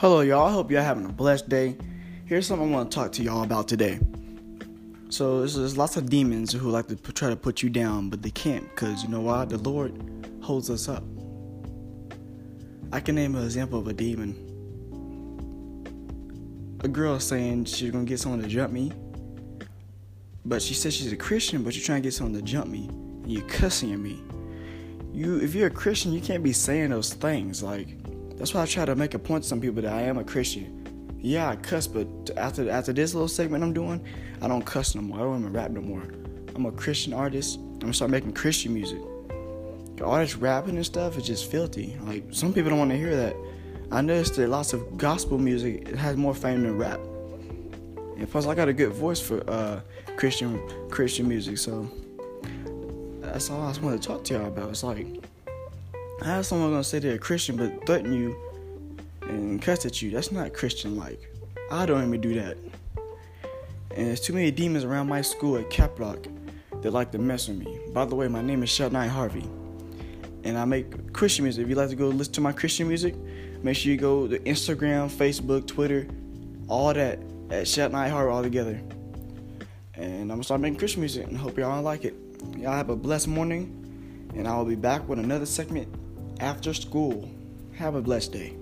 Hello, y'all. I hope y'all having a blessed day. Here's something I want to talk to y'all about today. So, there's, lots of demons who like to try to put you down, but they can't because you know why? The Lord holds us up. I can name an example of a demon. A girl saying she's gonna get someone to jump me, but she says she's a Christian, but you're trying to get someone to jump me, and you're cussing at me. You, if you're a Christian, you can't be saying those things. Like, that's why I try to make a point to some people that I am a Christian. Yeah, I cuss, but after after this little segment I'm doing, I don't cuss no more. I don't even rap no more. I'm a Christian artist. I'm gonna start making Christian music. All this rapping and stuff is just filthy. Like some people don't want to hear that. I noticed that lots of gospel music it has more fame than rap. And plus, I got a good voice for uh, Christian Christian music, so that's all I just want to talk to y'all about. It's like how is someone gonna say they're a Christian but threaten you and cuss at you? That's not Christian like. I don't even do that. And there's too many demons around my school at Caprock that like to mess with me. By the way, my name is Shelton I. Harvey and I make Christian music. If you'd like to go listen to my Christian music, make sure you go to Instagram, Facebook, Twitter, all that at Shat Night Harvey all together. And I'm gonna start making Christian music and hope y'all like it. Y'all have a blessed morning, and I will be back with another segment after school. Have a blessed day.